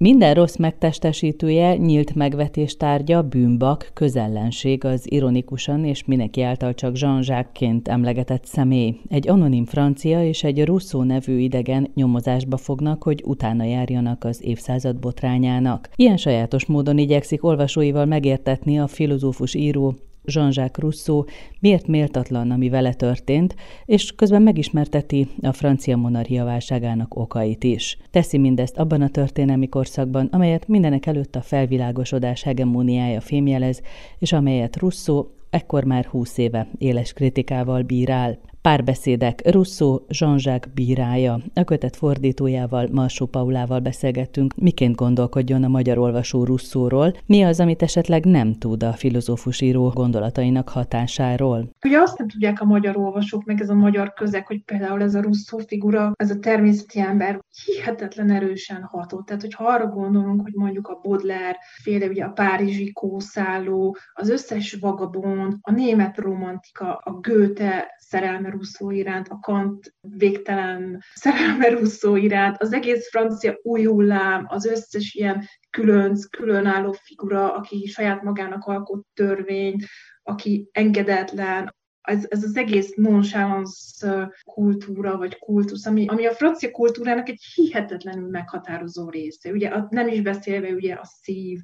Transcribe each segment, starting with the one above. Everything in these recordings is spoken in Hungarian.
Minden rossz megtestesítője, nyílt megvetés tárgya, bűnbak, közellenség az ironikusan és mindenki által csak Jean-Jacques-ként emlegetett személy. Egy anonim francia és egy Rousseau nevű idegen nyomozásba fognak, hogy utána járjanak az évszázad botrányának. Ilyen sajátos módon igyekszik olvasóival megértetni a filozófus író Jean-Jacques Rousseau miért méltatlan, ami vele történt, és közben megismerteti a francia monarchia válságának okait is. Teszi mindezt abban a történelmi korszakban, amelyet mindenek előtt a felvilágosodás hegemóniája fémjelez, és amelyet Rousseau ekkor már húsz éve éles kritikával bírál. Párbeszédek Russo Jean-Jacques bírája. A kötet fordítójával, Marsó Paulával beszélgettünk, miként gondolkodjon a magyar olvasó Russzóról, mi az, amit esetleg nem tud a filozófus író gondolatainak hatásáról. Ugye azt nem tudják a magyar olvasók, meg ez a magyar közeg, hogy például ez a Russzó figura, ez a természeti ember hihetetlen erősen hatott. Tehát, hogyha arra gondolunk, hogy mondjuk a Baudelaire, féle ugye a párizsi kószálló, az összes vagabond, a német romantika, a Goethe szerelme Rousseau iránt, a Kant végtelen szerelme Rousseau iránt, az egész francia új hullám, az összes ilyen különc, különálló figura, aki saját magának alkot törvényt, aki engedetlen, ez, ez az egész nonchalance kultúra, vagy kultusz, ami, ami a francia kultúrának egy hihetetlenül meghatározó része. Ugye nem is beszélve ugye a szív,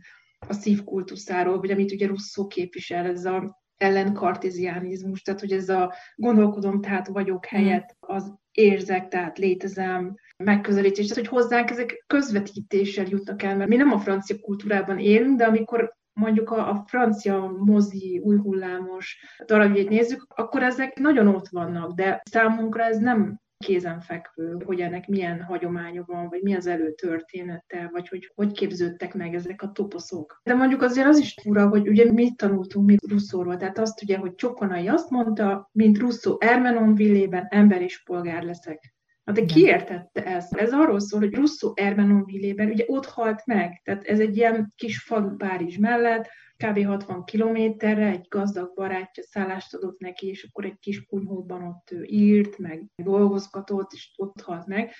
a szív kultuszáról, vagy amit ugye Rousseau képvisel, ez a ellenkartéziánizmus, tehát hogy ez a gondolkodom, tehát vagyok hmm. helyett az érzek, tehát létezem, megközelítés, tehát hogy hozzánk ezek közvetítéssel jutnak el, mert mi nem a francia kultúrában élünk, de amikor mondjuk a, a francia mozi, új hullámos darabjait nézzük, akkor ezek nagyon ott vannak, de számunkra ez nem kézenfekvő, hogy ennek milyen hagyománya van, vagy mi az előtörténete, vagy hogy hogy képződtek meg ezek a toposzok. De mondjuk azért az is fura, hogy ugye mit tanultunk mi Russzóról, tehát azt ugye, hogy Csokonai azt mondta, mint Russzó Ermenonvillében ember és polgár leszek. Na de ki értette ezt? Ez arról szól, hogy Russo Ermenonvillében ugye ott halt meg, tehát ez egy ilyen kis falu Párizs mellett, kb. 60 kilométerre, egy gazdag barátja szállást adott neki, és akkor egy kis kunyhóban ott ő írt, meg dolgozgatott, és ott halt meg.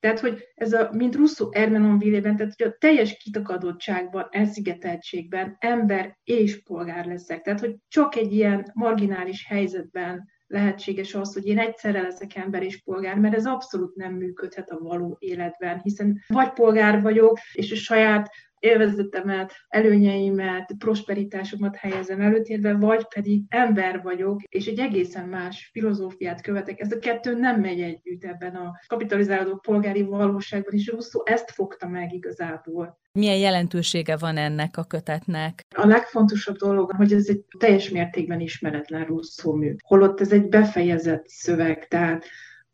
Tehát, hogy ez a, mint Russo Ermenonville-ben, tehát hogy a teljes kitakadottságban, elszigeteltségben ember és polgár leszek. Tehát, hogy csak egy ilyen marginális helyzetben lehetséges az, hogy én egyszerre leszek ember és polgár, mert ez abszolút nem működhet a való életben, hiszen vagy polgár vagyok, és a saját élvezetemet, előnyeimet, prosperitásomat helyezem előtérbe, vagy pedig ember vagyok, és egy egészen más filozófiát követek. Ez a kettő nem megy együtt ebben a kapitalizálódó polgári valóságban, és Rousseau ezt fogta meg igazából. Milyen jelentősége van ennek a kötetnek? A legfontosabb dolog, hogy ez egy teljes mértékben ismeretlen Rousseau mű. Holott ez egy befejezett szöveg, tehát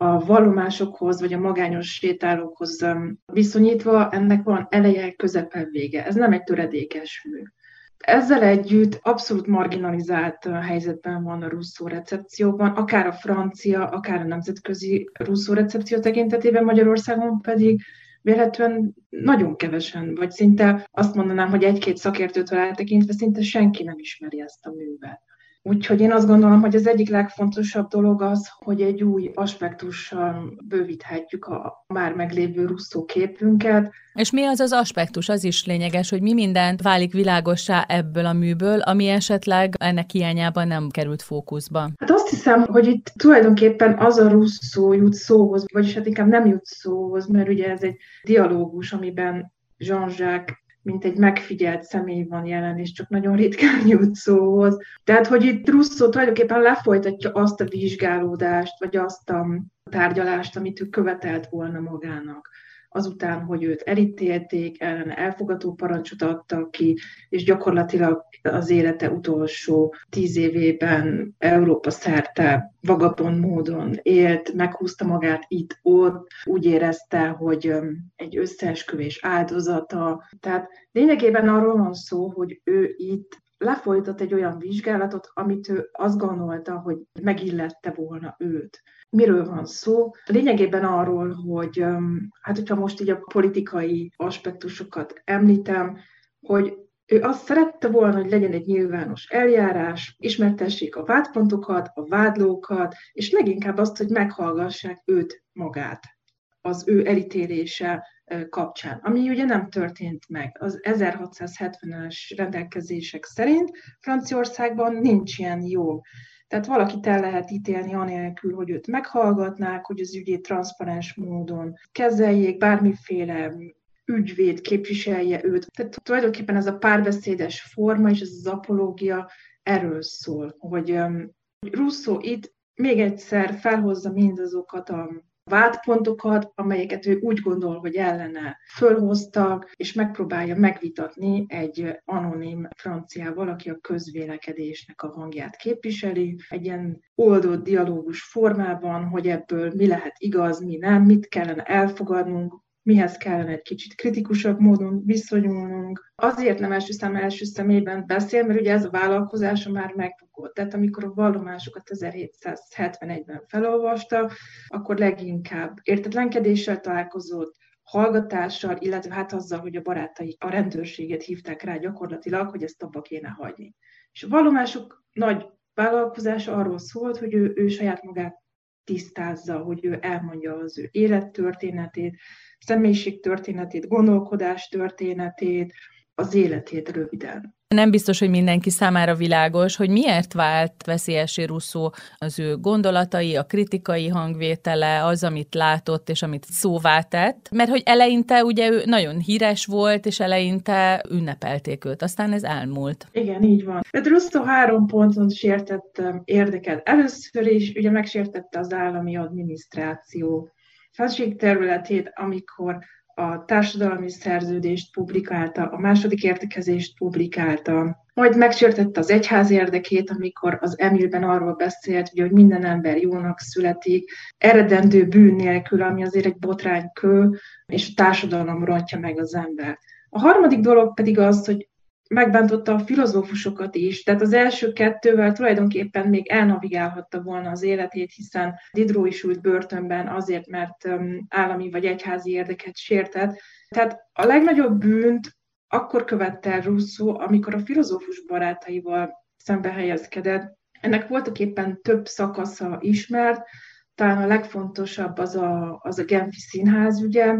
a vallomásokhoz, vagy a magányos sétálókhoz viszonyítva ennek van eleje, közepe, vége. Ez nem egy töredékes mű. Ezzel együtt abszolút marginalizált helyzetben van a russzó recepcióban, akár a francia, akár a nemzetközi russzó recepció tekintetében, Magyarországon pedig véletlenül nagyon kevesen, vagy szinte azt mondanám, hogy egy-két szakértőtől eltekintve szinte senki nem ismeri ezt a művet. Úgyhogy én azt gondolom, hogy az egyik legfontosabb dolog az, hogy egy új aspektussal bővíthetjük a már meglévő russzó képünket. És mi az az aspektus? Az is lényeges, hogy mi mindent válik világossá ebből a műből, ami esetleg ennek hiányában nem került fókuszba. Hát azt hiszem, hogy itt tulajdonképpen az a russzó jut szóhoz, vagyis hát inkább nem jut szóhoz, mert ugye ez egy dialógus, amiben Jean-Jacques mint egy megfigyelt személy van jelen, és csak nagyon ritkán jut szóhoz. Tehát, hogy itt Russo tulajdonképpen lefolytatja azt a vizsgálódást, vagy azt a tárgyalást, amit ő követelt volna magának azután, hogy őt elítélték, ellene elfogató parancsot adtak ki, és gyakorlatilag az élete utolsó tíz évében Európa szerte vagabond módon élt, meghúzta magát itt-ott, úgy érezte, hogy egy összeesküvés áldozata. Tehát lényegében arról van szó, hogy ő itt lefolytott egy olyan vizsgálatot, amit ő azt gondolta, hogy megillette volna őt. Miről van szó? Lényegében arról, hogy hát hogyha most így a politikai aspektusokat említem, hogy ő azt szerette volna, hogy legyen egy nyilvános eljárás, ismertessék a vádpontokat, a vádlókat, és leginkább azt, hogy meghallgassák őt magát. az ő elítélése kapcsán, ami ugye nem történt meg. Az 1670-es rendelkezések szerint Franciaországban nincs ilyen jog. Tehát valakit el lehet ítélni anélkül, hogy őt meghallgatnák, hogy az ügyét transzparens módon kezeljék, bármiféle ügyvéd képviselje őt. Tehát tulajdonképpen ez a párbeszédes forma és ez az apológia erről szól, hogy um, Rousseau itt még egyszer felhozza mindazokat a vádpontokat, amelyeket ő úgy gondol, hogy ellene fölhoztak, és megpróbálja megvitatni egy anonim franciával, aki a közvélekedésnek a hangját képviseli, egy ilyen oldott dialógus formában, hogy ebből mi lehet igaz, mi nem, mit kellene elfogadnunk, mihez kellene egy kicsit kritikusabb módon viszonyulnunk. Azért nem első szám első szemében beszél, mert ugye ez a vállalkozása már megbukott. Tehát amikor a vallomásokat 1771-ben felolvasta, akkor leginkább értetlenkedéssel találkozott, hallgatással, illetve hát azzal, hogy a barátai a rendőrséget hívták rá gyakorlatilag, hogy ezt abba kéne hagyni. És a vallomások nagy vállalkozása arról szólt, hogy ő, ő saját magát tisztázza, hogy ő elmondja az ő élettörténetét, gondolkodás történetét, az életét röviden. Nem biztos, hogy mindenki számára világos, hogy miért vált veszélyesé Russzó az ő gondolatai, a kritikai hangvétele, az, amit látott és amit szóvá tett, mert hogy eleinte ugye ő nagyon híres volt, és eleinte ünnepelték őt, aztán ez elmúlt. Igen, így van. De Russzó három ponton sértett érdeket. Először is ugye megsértette az állami adminisztráció felségterületét, amikor a társadalmi szerződést publikálta, a második értekezést publikálta, majd megsértette az egyház érdekét, amikor az Emilben arról beszélt, hogy minden ember jónak születik, eredendő bűn nélkül, ami azért egy botránykő, és a társadalom rontja meg az embert. A harmadik dolog pedig az, hogy megbántotta a filozófusokat is, tehát az első kettővel tulajdonképpen még elnavigálhatta volna az életét, hiszen Diderot is ült börtönben azért, mert állami vagy egyházi érdeket sértett. Tehát a legnagyobb bűnt akkor követte el Rousseau, amikor a filozófus barátaival szembe helyezkedett. Ennek voltak éppen több szakasza ismert, talán a legfontosabb az a, az a Genfi színház ügye.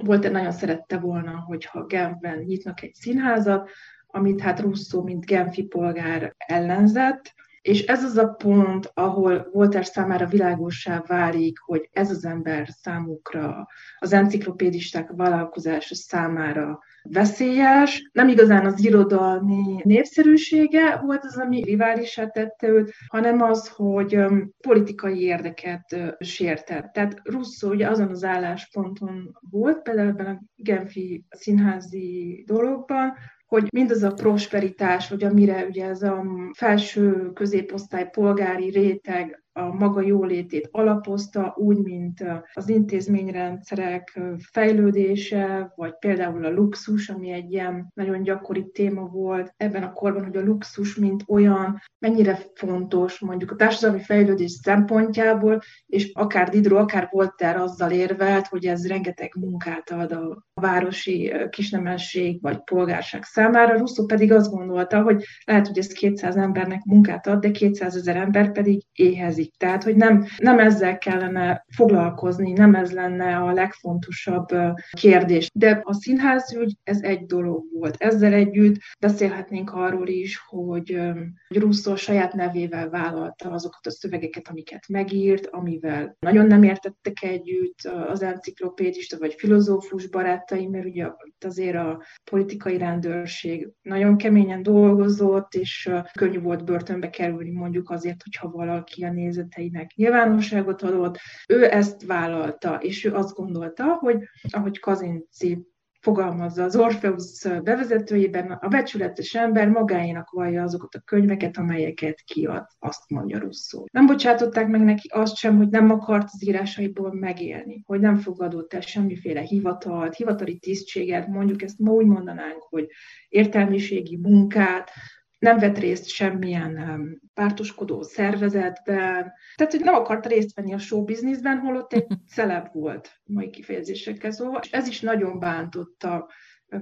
Volt, nagyon szerette volna, hogyha Genfben nyitnak egy színházat, amit hát Russo, mint Genfi polgár ellenzett, és ez az a pont, ahol Voltaire számára világossá válik, hogy ez az ember számukra, az enciklopédisták vállalkozása számára veszélyes. Nem igazán az irodalmi népszerűsége volt az, ami riválisá tette őt, hanem az, hogy politikai érdeket sértett. Tehát Russo ugye azon az állásponton volt, például ebben a Genfi színházi dologban, hogy mindaz a prosperitás, hogy amire ugye ez a felső középosztály polgári réteg a maga jólétét alapozta, úgy, mint az intézményrendszerek fejlődése, vagy például a luxus, ami egy ilyen nagyon gyakori téma volt ebben a korban, hogy a luxus, mint olyan, mennyire fontos mondjuk a társadalmi fejlődés szempontjából, és akár Diderot, akár Voltaire azzal érvelt, hogy ez rengeteg munkát ad a városi kisnemesség vagy polgárság számára. Russo pedig azt gondolta, hogy lehet, hogy ez 200 embernek munkát ad, de 200 ezer ember pedig éhezik létezik. Tehát, hogy nem, nem ezzel kellene foglalkozni, nem ez lenne a legfontosabb kérdés. De a színházügy, ez egy dolog volt. Ezzel együtt beszélhetnénk arról is, hogy, hogy Russo saját nevével vállalta azokat a szövegeket, amiket megírt, amivel nagyon nem értettek együtt az enciklopédista vagy filozófus barátai, mert ugye azért a politikai rendőrség nagyon keményen dolgozott, és könnyű volt börtönbe kerülni mondjuk azért, hogyha valaki a nézeteinek nyilvánosságot adott. Ő ezt vállalta, és ő azt gondolta, hogy ahogy Kazinci fogalmazza az Orpheus bevezetőjében, a becsületes ember magáénak vallja azokat a könyveket, amelyeket kiad, azt mondja Russzó. Nem bocsátották meg neki azt sem, hogy nem akart az írásaiból megélni, hogy nem fogadott el semmiféle hivatalt, hivatali tisztséget, mondjuk ezt ma úgy mondanánk, hogy értelmiségi munkát, nem vett részt semmilyen pártoskodó szervezetben, tehát hogy nem akart részt venni a showbizniszben, holott egy celeb volt, mai kifejezésekkel szóval, és ez is nagyon bántotta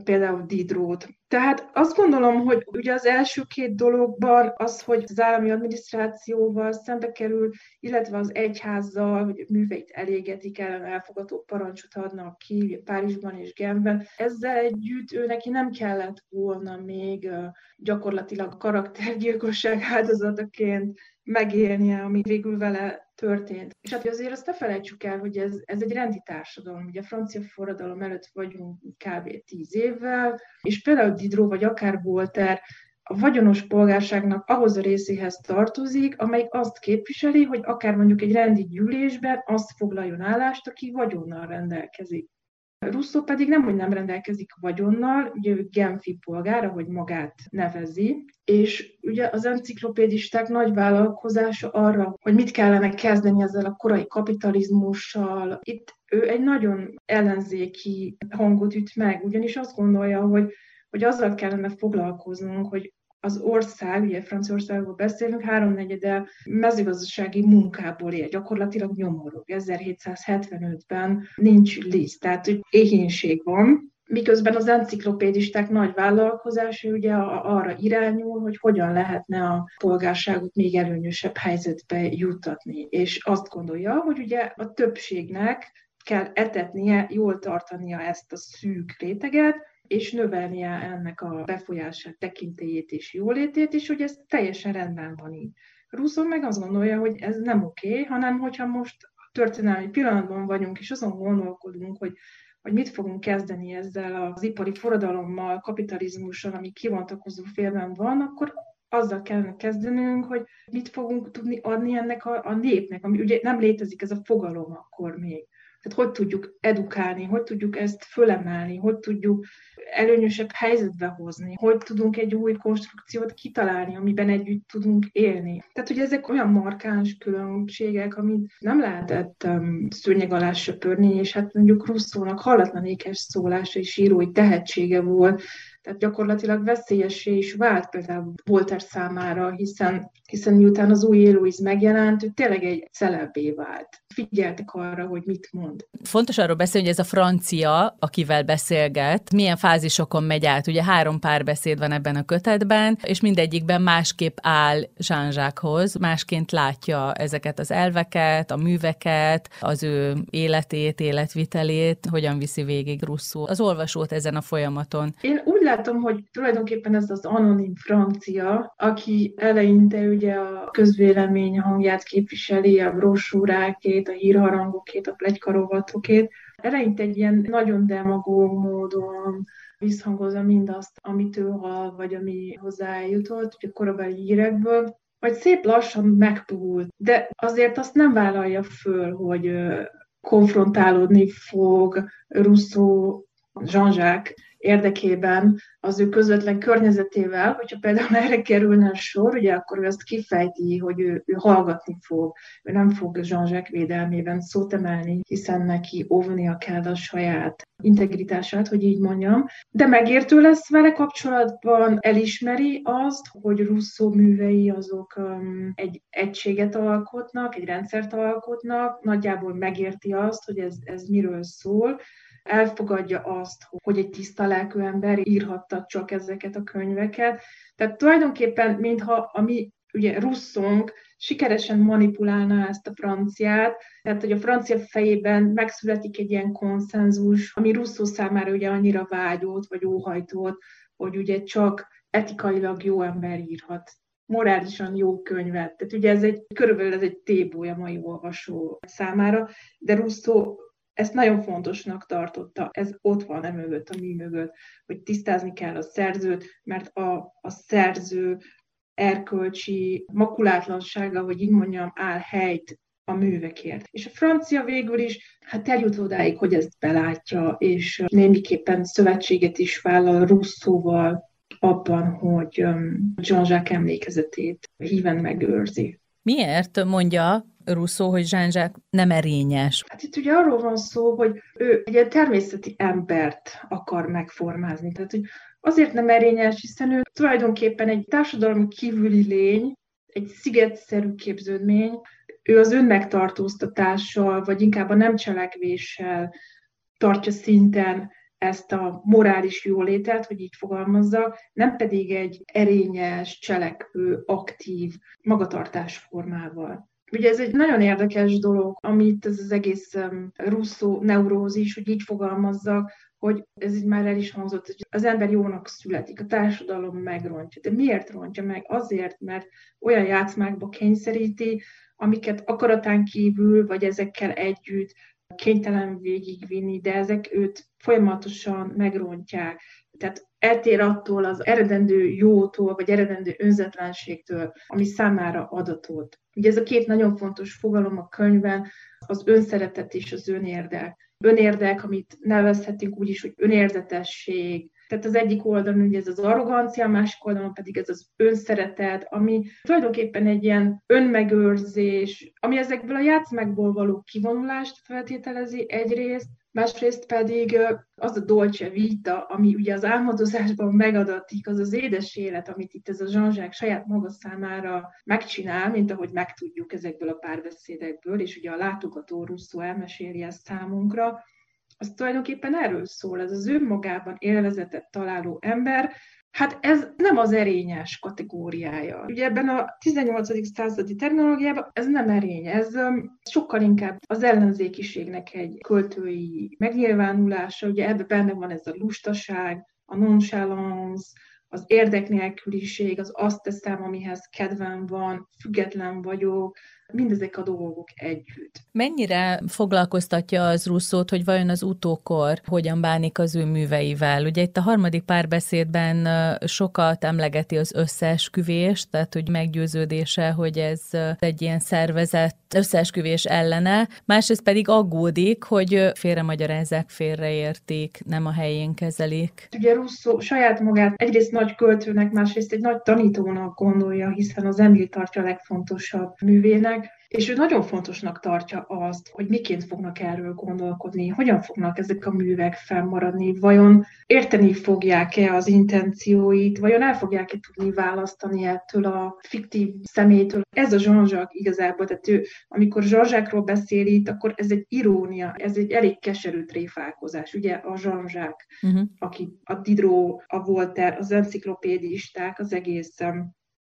például Didrót. Tehát azt gondolom, hogy ugye az első két dologban az, hogy az állami adminisztrációval szembe kerül, illetve az egyházzal, hogy műveit elégetik ellen elfogadó parancsot adnak ki Párizsban és Genben. Ezzel együtt ő neki nem kellett volna még gyakorlatilag karaktergyilkosság áldozataként megélnie, ami végül vele történt. És hát azért azt ne felejtsük el, hogy ez, ez egy rendi társadalom. Ugye a francia forradalom előtt vagyunk kb. tíz évvel, és például Diderot vagy akár Voltaire a vagyonos polgárságnak ahhoz a részéhez tartozik, amely azt képviseli, hogy akár mondjuk egy rendi gyűlésben azt foglaljon állást, aki vagyonnal rendelkezik. Russo pedig nem, hogy nem rendelkezik vagyonnal, ugye ő Genfi polgár, ahogy magát nevezi, és ugye az enciklopédisták nagy vállalkozása arra, hogy mit kellene kezdeni ezzel a korai kapitalizmussal. Itt ő egy nagyon ellenzéki hangot üt meg, ugyanis azt gondolja, hogy hogy azzal kellene foglalkoznunk, hogy az ország, ugye Franciaországról beszélünk, háromnegyede mezőgazdasági munkából él, gyakorlatilag nyomorog. 1775-ben nincs liszt, tehát hogy éhénység van, miközben az enciklopédisták nagy vállalkozása ugye arra irányul, hogy hogyan lehetne a polgárságot még előnyösebb helyzetbe juttatni. És azt gondolja, hogy ugye a többségnek kell etetnie, jól tartania ezt a szűk réteget, és növelnie ennek a befolyását, tekintélyét és jólétét, és hogy ez teljesen rendben van így. Rousseau meg azt gondolja, hogy ez nem oké, okay, hanem hogyha most történelmi pillanatban vagyunk, és azon gondolkodunk, hogy, hogy mit fogunk kezdeni ezzel az ipari forradalommal, kapitalizmussal, ami kivontakozó félben van, akkor azzal kellene kezdenünk, hogy mit fogunk tudni adni ennek a, a népnek, ami ugye nem létezik ez a fogalom akkor még. Tehát hogy tudjuk edukálni, hogy tudjuk ezt fölemelni, hogy tudjuk előnyösebb helyzetbe hozni, hogy tudunk egy új konstrukciót kitalálni, amiben együtt tudunk élni. Tehát, hogy ezek olyan markáns különbségek, amit nem lehetett um, szőnyeg alá söpörni, és hát mondjuk Russzónak hallatlan ékes szólása és írói tehetsége volt, tehát gyakorlatilag veszélyessé is vált például Volter számára, hiszen, hiszen miután az új élőiz megjelent, ő tényleg egy celebé vált. Figyeltek arra, hogy mit mond. Fontos arról beszélni, hogy ez a francia, akivel beszélget, milyen fázisokon megy át. Ugye három párbeszéd van ebben a kötetben, és mindegyikben másképp áll Jean-Jacques-hoz, másként látja ezeket az elveket, a műveket, az ő életét, életvitelét, hogyan viszi végig Rousseau az olvasót ezen a folyamaton. Én úgy látom, hogy tulajdonképpen ez az anonim francia, aki eleinte ugye a közvélemény hangját képviseli, a brosúrákét, a hírharangokét, a plegykarovatokét, eleinte egy ilyen nagyon demagóg módon visszhangozza mindazt, amit ő hall, vagy ami hozzájutott, ugye korabeli hírekből, vagy szép lassan megpuhult, de azért azt nem vállalja föl, hogy konfrontálódni fog Rousseau, Jean-Jacques érdekében az ő közvetlen környezetével, hogyha például erre kerülne a sor, ugye akkor ő azt kifejti, hogy ő, ő hallgatni fog, ő nem fog Jean-Jacques védelmében szót emelni, hiszen neki óvnia kell a saját integritását, hogy így mondjam, de megértő lesz vele kapcsolatban, elismeri azt, hogy Rousseau művei azok um, egy egységet alkotnak, egy rendszert alkotnak, nagyjából megérti azt, hogy ez, ez miről szól, elfogadja azt, hogy egy tiszta lelkű ember írhatta csak ezeket a könyveket. Tehát tulajdonképpen, mintha a mi ugye russzunk sikeresen manipulálna ezt a franciát, tehát hogy a francia fejében megszületik egy ilyen konszenzus, ami Russzó számára ugye annyira vágyót vagy óhajtót, hogy ugye csak etikailag jó ember írhat morálisan jó könyvet. Tehát ugye ez egy, körülbelül ez egy tébója mai olvasó számára, de Russzó ezt nagyon fontosnak tartotta, ez ott van e mögött, a mi mögött, hogy tisztázni kell a szerzőt, mert a, a szerző erkölcsi makulátlansága, hogy így mondjam, áll helyt a művekért. És a francia végül is, hát eljut odáig, hogy ezt belátja, és némiképpen szövetséget is vállal Russzóval abban, hogy Jean-Jacques emlékezetét híven megőrzi. Miért mondja Rousseau, hogy Jean-Jacques nem erényes? Hát itt ugye arról van szó, hogy ő egy ilyen természeti embert akar megformázni. Tehát, hogy azért nem erényes, hiszen ő tulajdonképpen egy társadalom kívüli lény, egy szigetszerű képződmény, ő az önmegtartóztatással, vagy inkább a nem cselekvéssel tartja szinten ezt a morális jólétet, hogy így fogalmazza, nem pedig egy erényes, cselekvő, aktív magatartás formával. Ugye ez egy nagyon érdekes dolog, amit ez az egész um, russzó neurózis, hogy így fogalmazza, hogy ez így már el is hangzott, hogy az ember jónak születik, a társadalom megrontja. De miért rontja meg? Azért, mert olyan játszmákba kényszeríti, amiket akaratán kívül, vagy ezekkel együtt kénytelen végigvinni, de ezek őt folyamatosan megrontják. Tehát eltér attól az eredendő jótól, vagy eredendő önzetlenségtől, ami számára adatot. Ugye ez a két nagyon fontos fogalom a könyvben, az önszeretet és az önérdek. Önérdek, amit nevezhetünk úgy is, hogy önérzetesség, tehát az egyik oldalon ugye ez az arrogancia, a másik oldalon pedig ez az önszeretet, ami tulajdonképpen egy ilyen önmegőrzés, ami ezekből a játszmákból való kivonulást feltételezi egyrészt, másrészt pedig az a dolce vita, ami ugye az álmodozásban megadatik, az az édes élet, amit itt ez a Jean-Jacques saját maga számára megcsinál, mint ahogy megtudjuk ezekből a párbeszédekből, és ugye a látogató Russzó elmeséli ezt számunkra, az tulajdonképpen erről szól, ez az önmagában élvezetet találó ember, Hát ez nem az erényes kategóriája. Ugye ebben a 18. századi terminológiában ez nem erény, ez sokkal inkább az ellenzékiségnek egy költői megnyilvánulása, ugye ebben benne van ez a lustaság, a nonchalance, az érdeknélküliség, az azt teszem, amihez kedvem van, független vagyok, mindezek a dolgok együtt. Mennyire foglalkoztatja az Russzót, hogy vajon az utókor hogyan bánik az ő műveivel? Ugye itt a harmadik párbeszédben sokat emlegeti az összeesküvést, tehát hogy meggyőződése, hogy ez egy ilyen szervezett összeesküvés ellene, másrészt pedig aggódik, hogy félremagyarázzák, félreértik, nem a helyén kezelik. Ugye Russzó saját magát egyrészt nagy költőnek, másrészt egy nagy tanítónak gondolja, hiszen az Emil tartja a legfontosabb művének, és ő nagyon fontosnak tartja azt, hogy miként fognak erről gondolkodni, hogyan fognak ezek a művek fennmaradni, vajon érteni fogják-e az intencióit, vajon el fogják-e tudni választani ettől a fiktív szemétől. Ez a Jean-Jacques igazából, tehát ő, amikor Jean-Jacques-ról beszél itt, akkor ez egy irónia, ez egy elég keserű tréfálkozás. Ugye a Jean-Jacques, uh-huh. aki a Diderot, a Voltaire, az enciklopédisták, az egész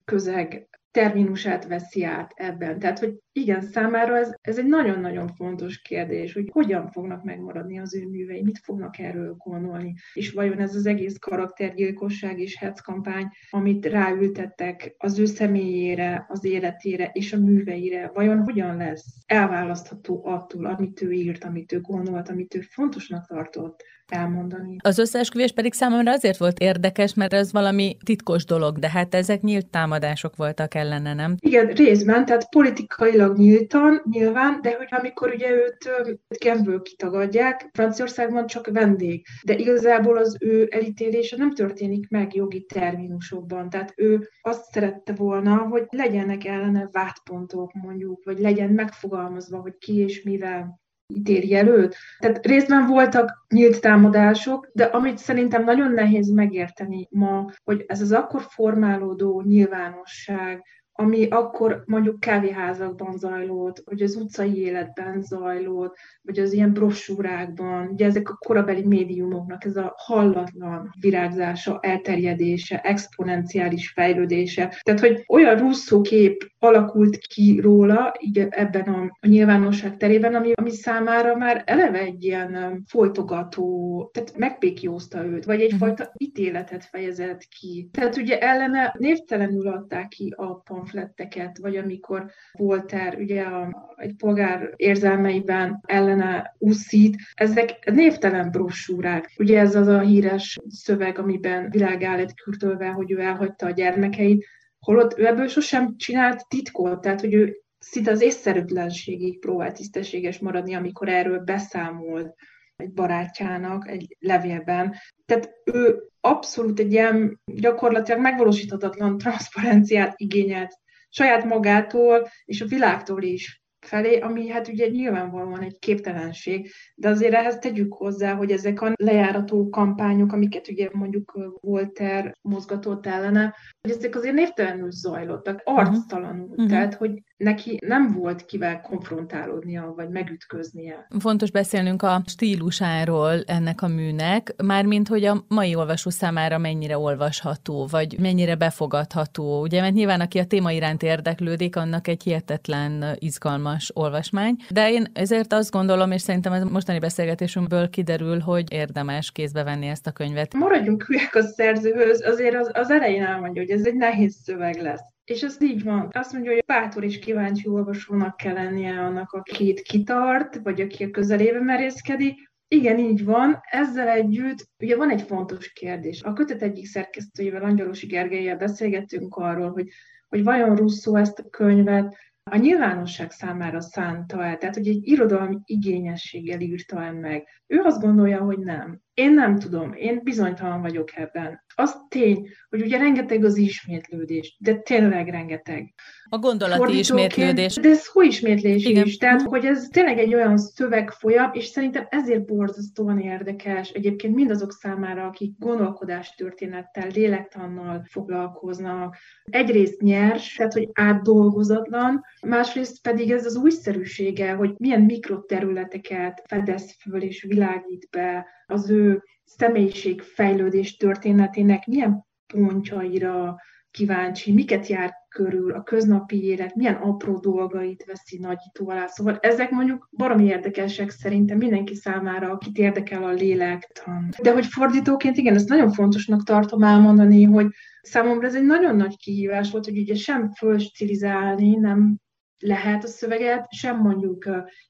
közeg terminusát veszi át ebben. Tehát, hogy igen, számára ez, ez egy nagyon-nagyon fontos kérdés, hogy hogyan fognak megmaradni az ő művei, mit fognak erről gondolni, és vajon ez az egész karaktergyilkosság és hetz kampány, amit ráültettek az ő személyére, az életére és a műveire, vajon hogyan lesz elválasztható attól, amit ő írt, amit ő gondolt, amit ő fontosnak tartott, elmondani. Az összeesküvés pedig számomra azért volt érdekes, mert ez valami titkos dolog, de hát ezek nyílt támadások voltak ellene, nem? Igen, részben, tehát politikailag nyíltan, nyilván, de hogy amikor ugye őt Genből kitagadják, Franciaországban csak vendég, de igazából az ő elítélése nem történik meg jogi terminusokban, tehát ő azt szerette volna, hogy legyenek ellene vádpontok mondjuk, vagy legyen megfogalmazva, hogy ki és mivel ítéli előtt. Tehát részben voltak nyílt támadások, de amit szerintem nagyon nehéz megérteni ma, hogy ez az akkor formálódó nyilvánosság, ami akkor mondjuk kávéházakban zajlott, vagy az utcai életben zajlott, vagy az ilyen brosúrákban, ugye ezek a korabeli médiumoknak ez a hallatlan virágzása, elterjedése, exponenciális fejlődése. Tehát, hogy olyan russzó kép alakult ki róla, így ebben a, a nyilvánosság terében, ami, ami számára már eleve egy ilyen folytogató, tehát megpékjózta őt, vagy egyfajta mhm. ítéletet fejezett ki. Tehát ugye ellene névtelenül adták ki a pamfletteket, vagy amikor Voltaire ugye a, egy polgár érzelmeiben ellene úszít, ezek névtelen brossúrák. Ugye ez az a híres szöveg, amiben világ áll egy kürtölve, hogy ő elhagyta a gyermekeit, holott ő ebből sosem csinált titkot, tehát hogy ő szinte az észszerűtlenségig próbált tisztességes maradni, amikor erről beszámolt egy barátjának egy levélben. Tehát ő abszolút egy ilyen gyakorlatilag megvalósíthatatlan transzparenciát igényelt saját magától és a világtól is felé, ami hát ugye nyilvánvalóan egy képtelenség, de azért ehhez tegyük hozzá, hogy ezek a lejárató kampányok, amiket ugye mondjuk Volter mozgatott ellene, hogy ezek azért névtelenül zajlottak, arctalanul. Uh-huh. Tehát, hogy neki nem volt kivel konfrontálódnia, vagy megütköznie. Fontos beszélnünk a stílusáról ennek a műnek, mármint hogy a mai olvasó számára mennyire olvasható, vagy mennyire befogadható. Ugye, mert nyilván aki a téma iránt érdeklődik, annak egy hihetetlen izgalmas olvasmány. De én ezért azt gondolom, és szerintem ez mostani beszélgetésünkből kiderül, hogy érdemes kézbe venni ezt a könyvet. Maradjunk hülyek a szerzőhöz, azért az, az elején elmondja, hogy ez egy nehéz szöveg lesz. És ez így van. Azt mondja, hogy bátor és kíváncsi olvasónak kell lennie annak, a két kitart, vagy aki a közelébe merészkedik. Igen, így van. Ezzel együtt ugye van egy fontos kérdés. A kötet egyik szerkesztőjével, Angyalosi Gergelyel beszélgettünk arról, hogy, hogy vajon Russzó ezt a könyvet a nyilvánosság számára szánta el, tehát hogy egy irodalmi igényességgel írta el meg. Ő azt gondolja, hogy nem. Én nem tudom, én bizonytalan vagyok ebben. Az tény, hogy ugye rengeteg az ismétlődés, de tényleg rengeteg. A gondolati ismétlődés. De ez hogy ismétlés Igen. is. Tehát, hogy ez tényleg egy olyan szövegfolyam, és szerintem ezért borzasztóan érdekes egyébként mindazok számára, akik gondolkodástörténettel, lélektannal foglalkoznak. Egyrészt nyers, tehát, hogy átdolgozatlan, másrészt pedig ez az újszerűsége, hogy milyen mikroterületeket fedez föl és világít be az ő személyiségfejlődés történetének milyen pontjaira kíváncsi, miket jár körül, a köznapi élet, milyen apró dolgait veszi nagyító alá. Szóval ezek mondjuk baromi érdekesek szerintem mindenki számára, akit érdekel a lélektan. De hogy fordítóként, igen, ezt nagyon fontosnak tartom elmondani, hogy számomra ez egy nagyon nagy kihívás volt, hogy ugye sem fölstilizálni nem lehet a szöveget, sem mondjuk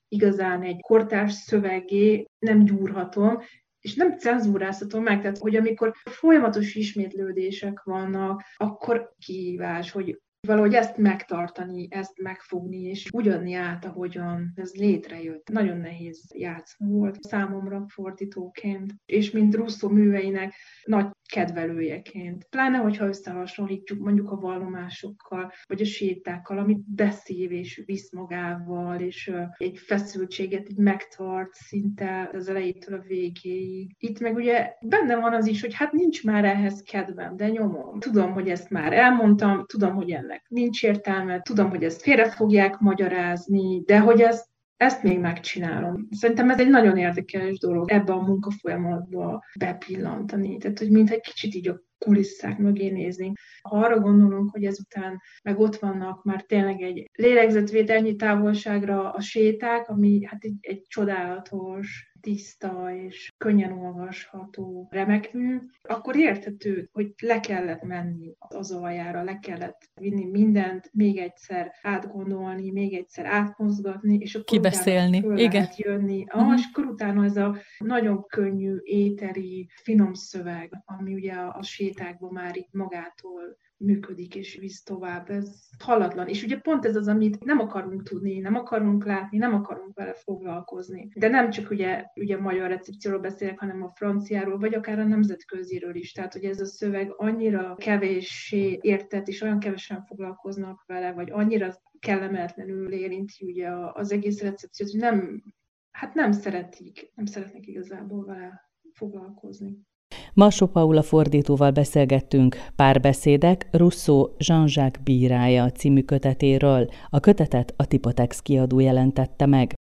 igazán egy kortárs szövegé nem gyúrhatom, és nem cenzúrázhatom meg, tehát hogy amikor folyamatos ismétlődések vannak, akkor kihívás, hogy valahogy ezt megtartani, ezt megfogni, és úgy adni át, ahogyan ez létrejött. Nagyon nehéz játszma volt számomra fordítóként, és mint Russo műveinek nagy kedvelőjeként. Pláne, hogyha összehasonlítjuk mondjuk a vallomásokkal, vagy a sétákkal, amit beszív és visz magával, és egy feszültséget így megtart szinte az elejétől a végéig. Itt meg ugye benne van az is, hogy hát nincs már ehhez kedvem, de nyomom. Tudom, hogy ezt már elmondtam, tudom, hogy ennek nincs értelme, tudom, hogy ezt félre fogják magyarázni, de hogy ezt ezt még megcsinálom. Szerintem ez egy nagyon érdekes dolog ebbe a munkafolyamatba bepillantani. Tehát, hogy mintha egy kicsit így a kulisszák mögé néznénk. Ha arra gondolunk, hogy ezután meg ott vannak már tényleg egy lélegzetvételnyi távolságra a séták, ami hát egy, egy csodálatos tiszta és könnyen olvasható remekmű, akkor érthető, hogy le kellett menni az aljára, le kellett vinni mindent, még egyszer átgondolni, még egyszer átmozgatni, és akkor kibeszélni, föl igen. Lehet jönni. Ah, uh-huh. És akkor utána ez a nagyon könnyű, éteri, finom szöveg, ami ugye a, sétákban már így magától működik és visz tovább. Ez halatlan. És ugye pont ez az, amit nem akarunk tudni, nem akarunk látni, nem akarunk vele foglalkozni. De nem csak ugye, ugye magyar recepcióról beszélek, hanem a franciáról, vagy akár a nemzetköziről is. Tehát, hogy ez a szöveg annyira kevéssé értett, és olyan kevesen foglalkoznak vele, vagy annyira kellemetlenül érinti ugye az egész recepciót, hogy nem, hát nem szeretik, nem szeretnek igazából vele foglalkozni. Massó Paula fordítóval beszélgettünk párbeszédek Russo Jean-Jacques bírája című kötetéről. A kötetet a Tipotex kiadó jelentette meg.